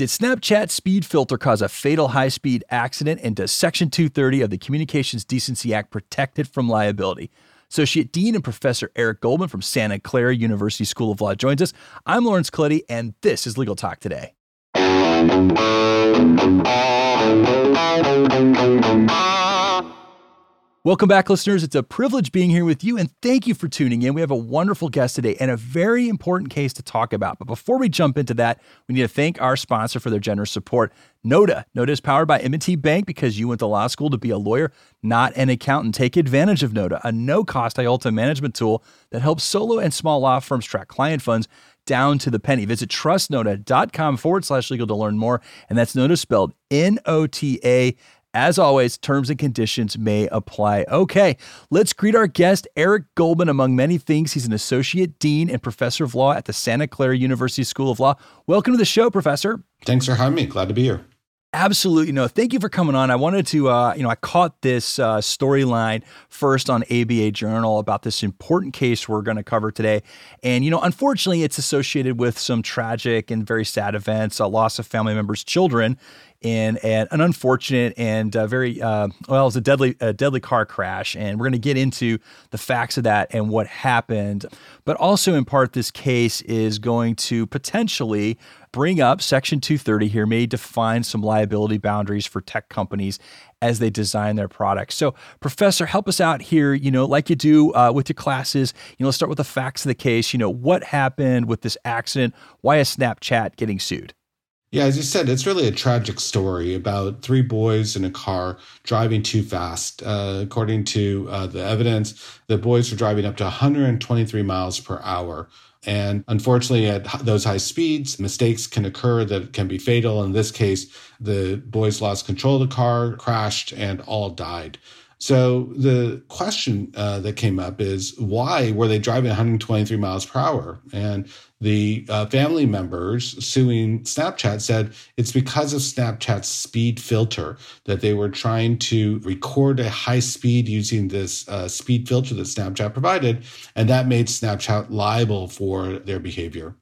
Did Snapchat speed filter cause a fatal high speed accident? And does Section 230 of the Communications Decency Act protect it from liability? Associate Dean and Professor Eric Goldman from Santa Clara University School of Law joins us. I'm Lawrence Colletti, and this is Legal Talk Today. Welcome back, listeners. It's a privilege being here with you, and thank you for tuning in. We have a wonderful guest today and a very important case to talk about. But before we jump into that, we need to thank our sponsor for their generous support, Nota. Nota is powered by M&T Bank because you went to law school to be a lawyer, not an accountant. Take advantage of Nota, a no-cost IOLTA management tool that helps solo and small law firms track client funds down to the penny. Visit trustnota.com forward slash legal to learn more. And that's Nota spelled N O T A as always, terms and conditions may apply. Okay, let's greet our guest, Eric Goldman. Among many things, he's an associate dean and professor of law at the Santa Clara University School of Law. Welcome to the show, Professor. Thanks for having me. Glad to be here. Absolutely. No, thank you for coming on. I wanted to, uh, you know, I caught this uh, storyline first on ABA Journal about this important case we're going to cover today. And, you know, unfortunately, it's associated with some tragic and very sad events, a loss of family members' children in an, an unfortunate and uh, very uh, well, it was a deadly a deadly car crash, and we're going to get into the facts of that and what happened. But also, in part, this case is going to potentially bring up Section 230 here, may define some liability boundaries for tech companies as they design their products. So, Professor, help us out here. You know, like you do uh, with your classes. You know, let's start with the facts of the case. You know, what happened with this accident? Why is Snapchat getting sued? Yeah, as you said, it's really a tragic story about three boys in a car driving too fast. Uh, according to uh, the evidence, the boys were driving up to 123 miles per hour. And unfortunately, at those high speeds, mistakes can occur that can be fatal. In this case, the boys lost control of the car, crashed, and all died. So the question uh, that came up is why were they driving 123 miles per hour? And the uh, family members suing Snapchat said it's because of Snapchat's speed filter that they were trying to record a high speed using this uh, speed filter that Snapchat provided, and that made Snapchat liable for their behavior.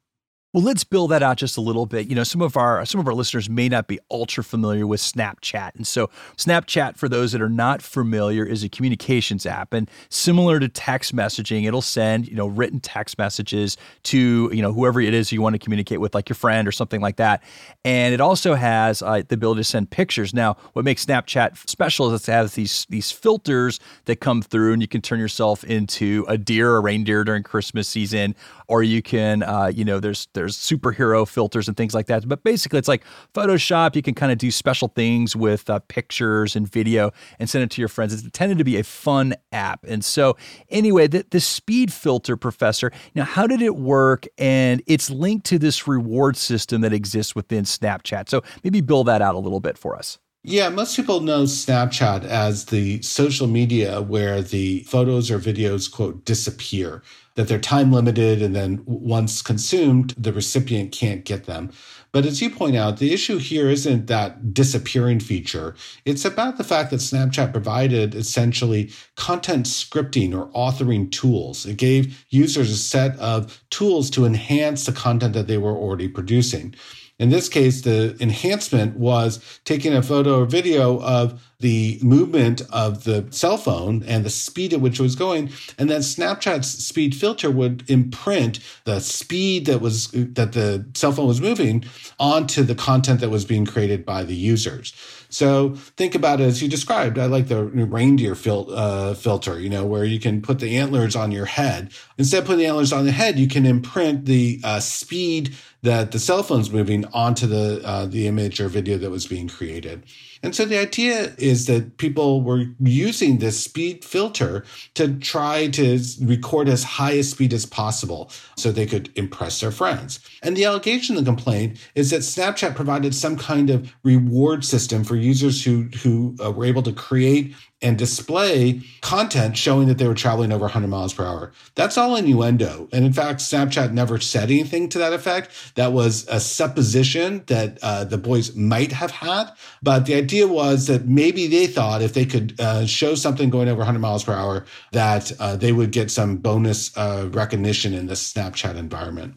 Well, let's build that out just a little bit. You know, some of our some of our listeners may not be ultra familiar with Snapchat. And so Snapchat for those that are not familiar is a communications app and similar to text messaging, it'll send, you know, written text messages to, you know, whoever it is you want to communicate with like your friend or something like that. And it also has uh, the ability to send pictures. Now, what makes Snapchat special is it has these these filters that come through and you can turn yourself into a deer or reindeer during Christmas season or you can uh, you know, there's there's superhero filters and things like that. But basically, it's like Photoshop. You can kind of do special things with uh, pictures and video and send it to your friends. It's intended to be a fun app. And so, anyway, the, the speed filter, Professor, Now, how did it work? And it's linked to this reward system that exists within Snapchat. So maybe build that out a little bit for us. Yeah, most people know Snapchat as the social media where the photos or videos, quote, disappear that they're time limited and then once consumed, the recipient can't get them. But as you point out, the issue here isn't that disappearing feature. It's about the fact that Snapchat provided essentially content scripting or authoring tools. It gave users a set of tools to enhance the content that they were already producing. In this case, the enhancement was taking a photo or video of the movement of the cell phone and the speed at which it was going. And then Snapchat's speed filter would imprint the speed that was that the cell phone was moving onto the content that was being created by the users. So think about it as you described. I like the reindeer fil- uh, filter, you know, where you can put the antlers on your head. Instead of putting the antlers on the head, you can imprint the uh, speed that the cell phone's moving onto the uh, the image or video that was being created. And so the idea is that people were using this speed filter to try to record as high a speed as possible so they could impress their friends. And the allegation in the complaint is that Snapchat provided some kind of reward system for users who, who uh, were able to create and display content showing that they were traveling over 100 miles per hour. That's all innuendo. And in fact, Snapchat never said anything to that effect. That was a supposition that uh, the boys might have had. But the idea was that maybe they thought if they could uh, show something going over 100 miles per hour, that uh, they would get some bonus uh, recognition in the Snapchat environment.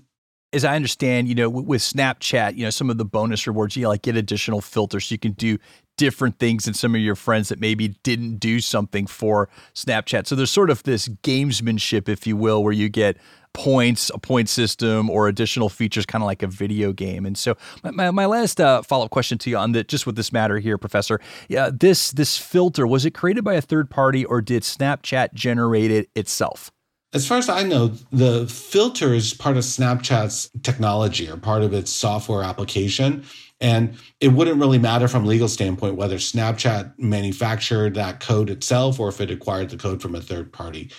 as I understand, you know, with Snapchat, you know, some of the bonus rewards, you know, like get additional filters. So you can do different things than some of your friends that maybe didn't do something for Snapchat. So there's sort of this gamesmanship, if you will, where you get points, a point system, or additional features, kind of like a video game. And so, my, my last uh, follow up question to you on that, just with this matter here, Professor, yeah, this this filter was it created by a third party or did Snapchat generate it itself? As far as I know, the filter is part of Snapchat's technology or part of its software application. And it wouldn't really matter from legal standpoint whether Snapchat manufactured that code itself or if it acquired the code from a third party.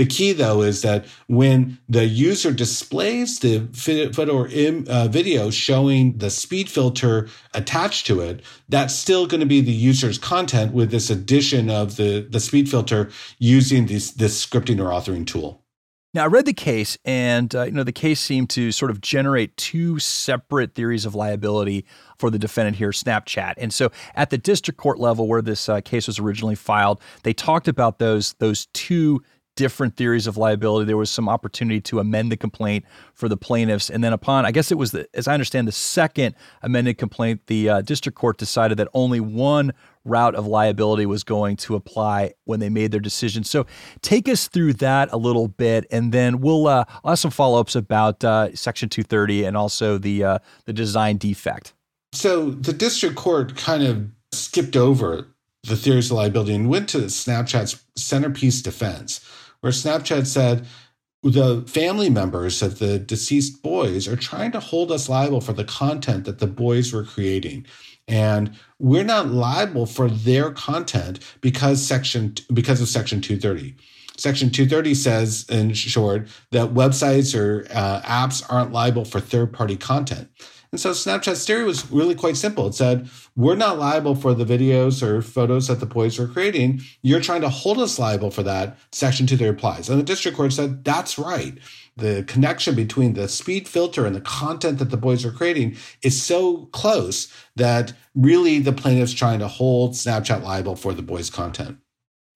The key, though, is that when the user displays the photo or uh, video showing the speed filter attached to it, that's still going to be the user's content with this addition of the, the speed filter using this, this scripting or authoring tool. Now, I read the case, and uh, you know the case seemed to sort of generate two separate theories of liability for the defendant here, Snapchat. And so, at the district court level, where this uh, case was originally filed, they talked about those those two different theories of liability. There was some opportunity to amend the complaint for the plaintiffs. And then, upon, I guess it was, the, as I understand, the second amended complaint, the uh, district court decided that only one route of liability was going to apply when they made their decision. So, take us through that a little bit, and then we'll uh, I'll have some follow ups about uh, Section 230 and also the uh, the design defect. So, the district court kind of skipped over the theories of liability and went to Snapchat's centerpiece defense, where Snapchat said the family members of the deceased boys are trying to hold us liable for the content that the boys were creating. And we're not liable for their content because section because of section 230. Section 230 says, in short, that websites or uh, apps aren't liable for third party content. And so Snapchat's theory was really quite simple. It said, we're not liable for the videos or photos that the boys are creating. You're trying to hold us liable for that. Section 230 applies. And the district court said, that's right. The connection between the speed filter and the content that the boys are creating is so close that really the plaintiff's trying to hold Snapchat liable for the boys' content.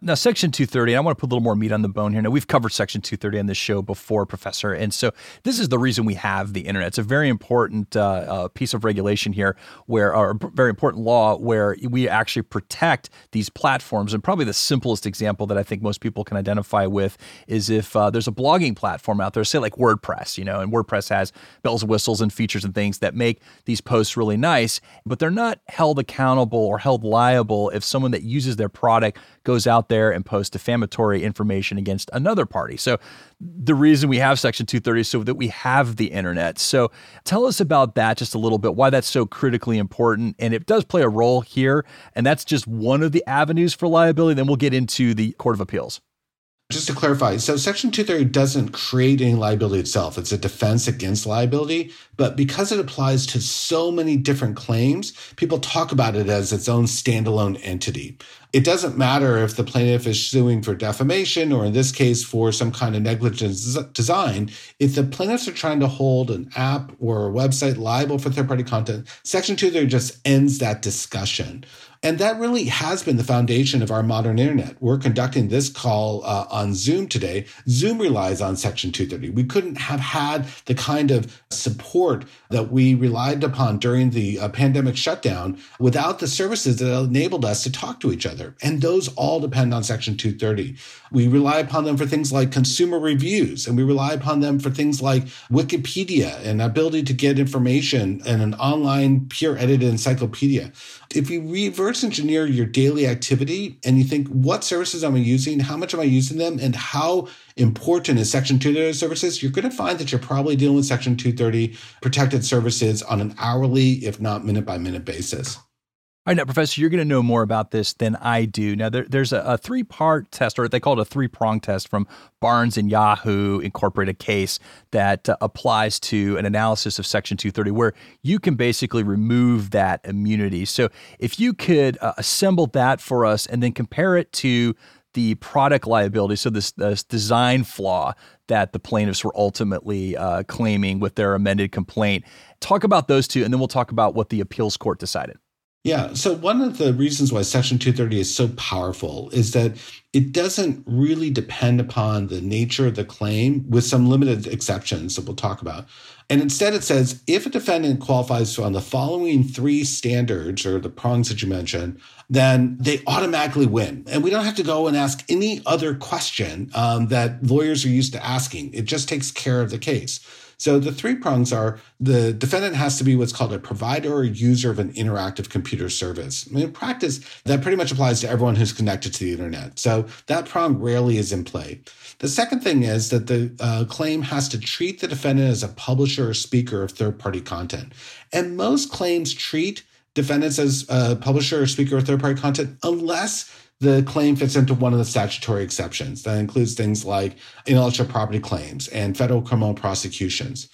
Now, Section 230, and I want to put a little more meat on the bone here. Now, we've covered Section 230 on this show before, Professor. And so this is the reason we have the internet. It's a very important uh, uh, piece of regulation here, where, or a very important law, where we actually protect these platforms. And probably the simplest example that I think most people can identify with is if uh, there's a blogging platform out there, say like WordPress, you know, and WordPress has bells and whistles and features and things that make these posts really nice, but they're not held accountable or held liable if someone that uses their product goes out there and post defamatory information against another party. So the reason we have Section 230 is so that we have the internet. So tell us about that just a little bit, why that's so critically important. And it does play a role here. And that's just one of the avenues for liability. Then we'll get into the Court of Appeals. Just to clarify, so Section 230 doesn't create any liability itself. It's a defense against liability. But because it applies to so many different claims, people talk about it as its own standalone entity. It doesn't matter if the plaintiff is suing for defamation or in this case for some kind of negligent design. If the plaintiffs are trying to hold an app or a website liable for third party content, Section 230 just ends that discussion. And that really has been the foundation of our modern internet. We're conducting this call uh, on Zoom today. Zoom relies on Section 230. We couldn't have had the kind of support that we relied upon during the uh, pandemic shutdown without the services that enabled us to talk to each other. And those all depend on Section 230. We rely upon them for things like consumer reviews, and we rely upon them for things like Wikipedia and ability to get information in an online peer edited encyclopedia if you reverse engineer your daily activity and you think, what services am I using? How much am I using them? And how important is Section 230 services? You're going to find that you're probably dealing with Section 230 protected services on an hourly, if not minute by minute basis. All right, now, Professor, you're going to know more about this than I do. Now, there, there's a, a three part test, or they call it a three prong test from Barnes and Yahoo Incorporated case that uh, applies to an analysis of Section 230, where you can basically remove that immunity. So, if you could uh, assemble that for us and then compare it to the product liability, so this, this design flaw that the plaintiffs were ultimately uh, claiming with their amended complaint. Talk about those two, and then we'll talk about what the appeals court decided. Yeah. So, one of the reasons why Section 230 is so powerful is that it doesn't really depend upon the nature of the claim, with some limited exceptions that we'll talk about. And instead, it says if a defendant qualifies on the following three standards or the prongs that you mentioned, then they automatically win. And we don't have to go and ask any other question um, that lawyers are used to asking. It just takes care of the case. So the three prongs are the defendant has to be what's called a provider or user of an interactive computer service. I mean, in practice, that pretty much applies to everyone who's connected to the internet. So that prong rarely is in play. The second thing is that the uh, claim has to treat the defendant as a publisher or speaker of third party content. And most claims treat defendants as a publisher or speaker of third party content unless the claim fits into one of the statutory exceptions. That includes things like intellectual property claims and federal criminal prosecutions.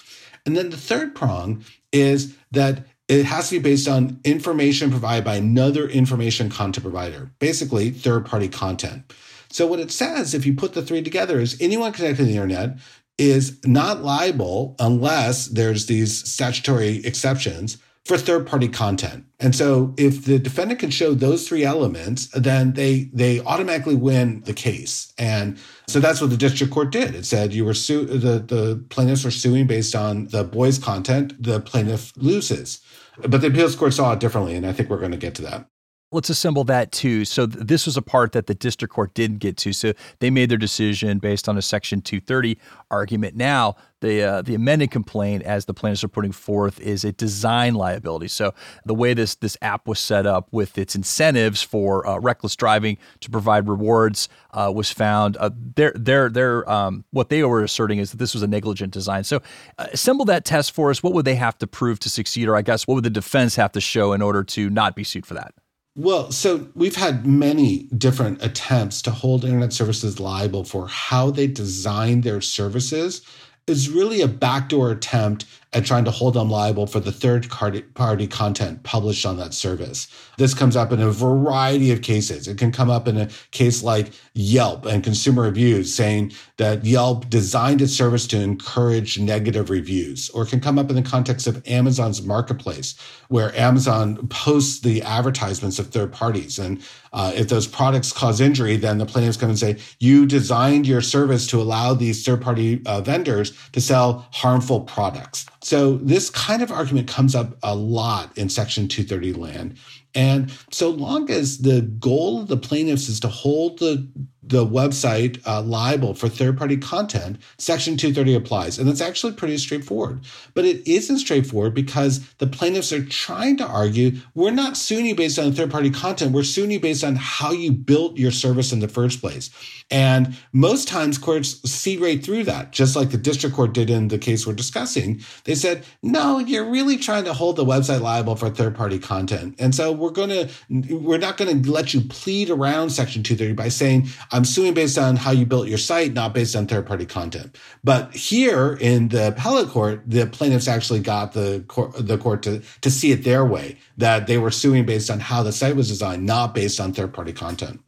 And then the third prong is that it has to be based on information provided by another information content provider, basically third party content. So, what it says, if you put the three together, is anyone connected to the internet is not liable unless there's these statutory exceptions for third party content. And so if the defendant can show those three elements, then they they automatically win the case. And so that's what the district court did. It said you were su- the the plaintiffs were suing based on the boy's content, the plaintiff loses. But the appeals court saw it differently, and I think we're going to get to that. Let's assemble that too. So th- this was a part that the district court didn't get to. So they made their decision based on a Section 230 argument. Now the uh, the amended complaint, as the plaintiffs are putting forth, is a design liability. So the way this this app was set up with its incentives for uh, reckless driving to provide rewards uh, was found. Uh, their their their um, what they were asserting is that this was a negligent design. So uh, assemble that test for us. What would they have to prove to succeed, or I guess what would the defense have to show in order to not be sued for that? Well, so we've had many different attempts to hold internet services liable for how they design their services is really a backdoor attempt at trying to hold them liable for the third party content published on that service. This comes up in a variety of cases. It can come up in a case like Yelp and consumer reviews saying that Yelp designed its service to encourage negative reviews, or it can come up in the context of Amazon's marketplace, where Amazon posts the advertisements of third parties. And uh, if those products cause injury, then the plaintiffs come and say, You designed your service to allow these third party uh, vendors to sell harmful products. So this kind of argument comes up a lot in Section 230 land. And so long as the goal of the plaintiffs is to hold the the website uh, liable for third party content, Section 230 applies. And it's actually pretty straightforward. But it isn't straightforward because the plaintiffs are trying to argue we're not suing you based on third party content, we're suing you based on how you built your service in the first place. And most times courts see right through that, just like the district court did in the case we're discussing. They said, no, you're really trying to hold the website liable for third party content. And so we're going to, we're not going to let you plead around Section 230 by saying, I'm suing based on how you built your site, not based on third party content. But here in the appellate court, the plaintiffs actually got the court, the court to, to see it their way, that they were suing based on how the site was designed, not based on third party content.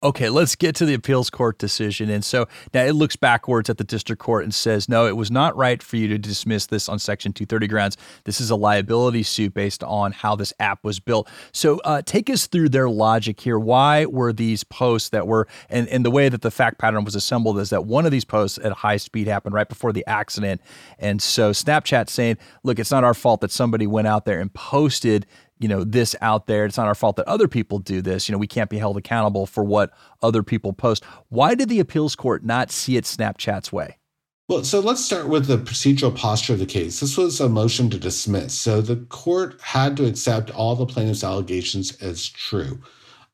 Okay, let's get to the appeals court decision. And so now it looks backwards at the district court and says, no, it was not right for you to dismiss this on Section 230 grounds. This is a liability suit based on how this app was built. So uh, take us through their logic here. Why were these posts that were, and, and the way that the fact pattern was assembled is that one of these posts at high speed happened right before the accident. And so Snapchat saying, look, it's not our fault that somebody went out there and posted you know this out there it's not our fault that other people do this you know we can't be held accountable for what other people post why did the appeals court not see it snapchat's way well, so let's start with the procedural posture of the case. This was a motion to dismiss. So the court had to accept all the plaintiff's allegations as true.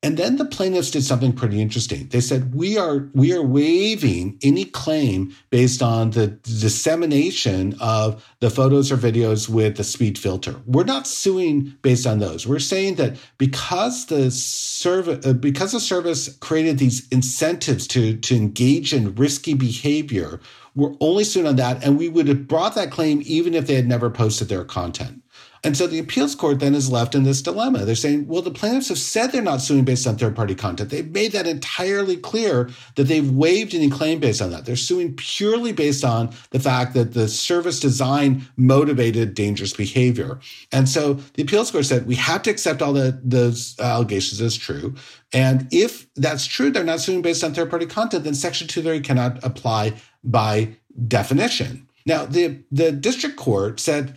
And then the plaintiffs did something pretty interesting. They said, we are, we are waiving any claim based on the dissemination of the photos or videos with the speed filter. We're not suing based on those. We're saying that because the service, uh, because the service created these incentives to, to engage in risky behavior, we're only suing on that. And we would have brought that claim even if they had never posted their content. And so the appeals court then is left in this dilemma. They're saying, well, the plaintiffs have said they're not suing based on third party content. They've made that entirely clear that they've waived any claim based on that. They're suing purely based on the fact that the service design motivated dangerous behavior. And so the appeals court said, we have to accept all the, those allegations as true. And if that's true, they're not suing based on third party content, then Section 230 cannot apply by definition. Now, the, the district court said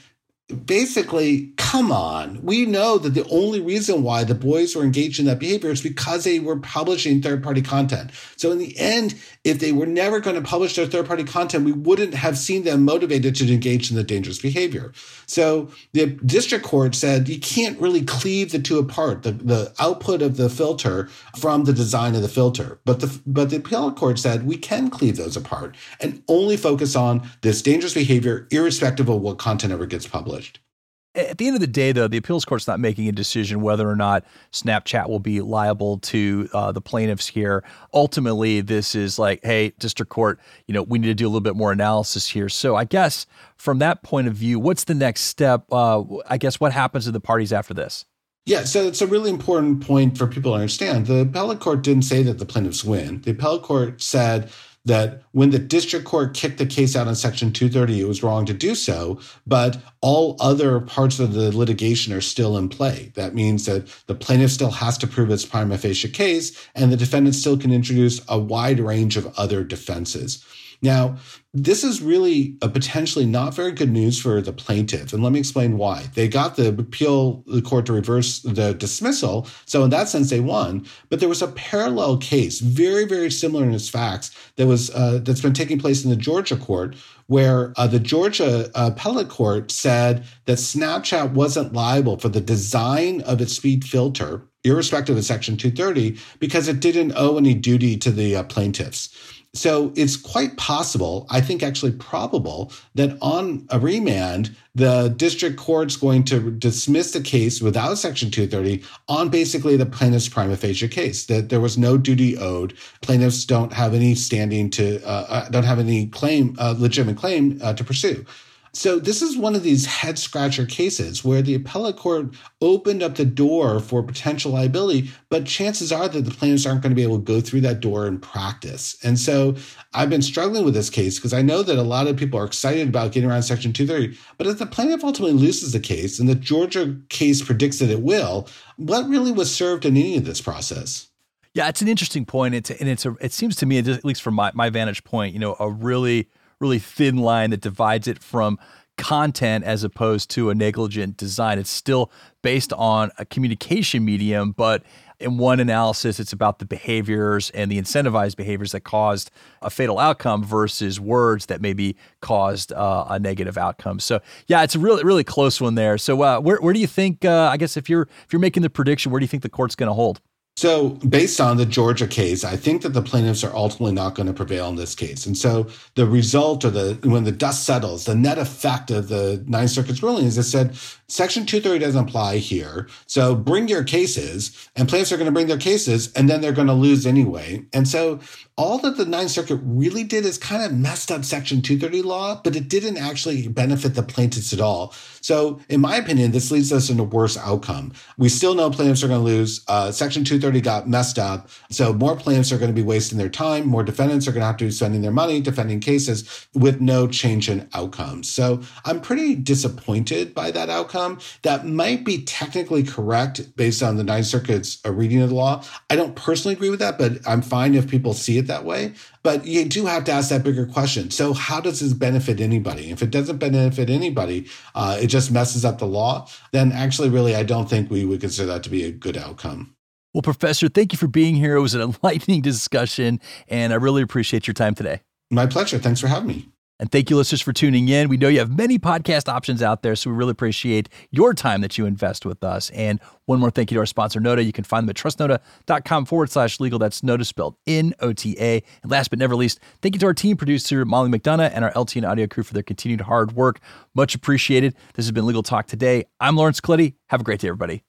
basically, come on. We know that the only reason why the boys were engaged in that behavior is because they were publishing third party content. So, in the end, if they were never going to publish their third party content, we wouldn't have seen them motivated to engage in the dangerous behavior. So, the district court said you can't really cleave the two apart the, the output of the filter from the design of the filter. But the, but the appellate court said we can cleave those apart and only focus on this dangerous behavior, irrespective of what content ever gets published at the end of the day, though, the appeals court's not making a decision whether or not Snapchat will be liable to uh, the plaintiffs here. Ultimately, this is like, hey, district court, you know, we need to do a little bit more analysis here. So I guess from that point of view, what's the next step? Uh, I guess what happens to the parties after this? Yeah, so it's a really important point for people to understand. The appellate court didn't say that the plaintiffs win. The appellate court said that when the district court kicked the case out on Section 230, it was wrong to do so, but all other parts of the litigation are still in play. That means that the plaintiff still has to prove its prima facie case, and the defendant still can introduce a wide range of other defenses. Now, this is really a potentially not very good news for the plaintiff. And let me explain why. They got the appeal, the court to reverse the dismissal. So in that sense, they won. But there was a parallel case, very, very similar in its facts, that was uh, that's been taking place in the Georgia court, where uh, the Georgia appellate court said that Snapchat wasn't liable for the design of its speed filter, irrespective of Section 230, because it didn't owe any duty to the uh, plaintiffs. So it's quite possible, I think actually probable, that on a remand, the district court's going to dismiss the case without Section 230 on basically the plaintiff's prima facie case, that there was no duty owed. Plaintiffs don't have any standing to, uh, uh don't have any claim, uh, legitimate claim uh, to pursue. So this is one of these head scratcher cases where the appellate court opened up the door for potential liability, but chances are that the plaintiffs aren't going to be able to go through that door in practice. And so I've been struggling with this case because I know that a lot of people are excited about getting around Section 230. But if the plaintiff ultimately loses the case and the Georgia case predicts that it will, what really was served in any of this process? Yeah, it's an interesting point. It's, and it's a, it seems to me, at least from my, my vantage point, you know, a really really thin line that divides it from content as opposed to a negligent design. It's still based on a communication medium, but in one analysis, it's about the behaviors and the incentivized behaviors that caused a fatal outcome versus words that maybe caused uh, a negative outcome. So, yeah, it's a really, really close one there. So, uh, where, where do you think? Uh, I guess if you're if you're making the prediction, where do you think the court's going to hold? So, based on the Georgia case, I think that the plaintiffs are ultimately not going to prevail in this case. And so, the result or the when the dust settles, the net effect of the Ninth Circuit's ruling is it said Section 230 doesn't apply here. So, bring your cases, and plaintiffs are going to bring their cases, and then they're going to lose anyway. And so, all that the Ninth Circuit really did is kind of messed up Section 230 law, but it didn't actually benefit the plaintiffs at all. So, in my opinion, this leads us in a worse outcome. We still know plaintiffs are going to lose. Uh, Section 230 got messed up. So, more plaintiffs are going to be wasting their time. More defendants are going to have to be spending their money defending cases with no change in outcomes. So, I'm pretty disappointed by that outcome. That might be technically correct based on the Ninth Circuit's uh, reading of the law. I don't personally agree with that, but I'm fine if people see it that way. But you do have to ask that bigger question. So, how does this benefit anybody? If it doesn't benefit anybody, uh, it just messes up the law. Then, actually, really, I don't think we would consider that to be a good outcome. Well, Professor, thank you for being here. It was an enlightening discussion, and I really appreciate your time today. My pleasure. Thanks for having me. And thank you, listeners, for tuning in. We know you have many podcast options out there, so we really appreciate your time that you invest with us. And one more thank you to our sponsor, Nota. You can find them at trustnota.com forward slash legal. That's Nota, spelled N O T A. And last but never least, thank you to our team producer, Molly McDonough, and our LTN audio crew for their continued hard work. Much appreciated. This has been Legal Talk today. I'm Lawrence Colletti. Have a great day, everybody.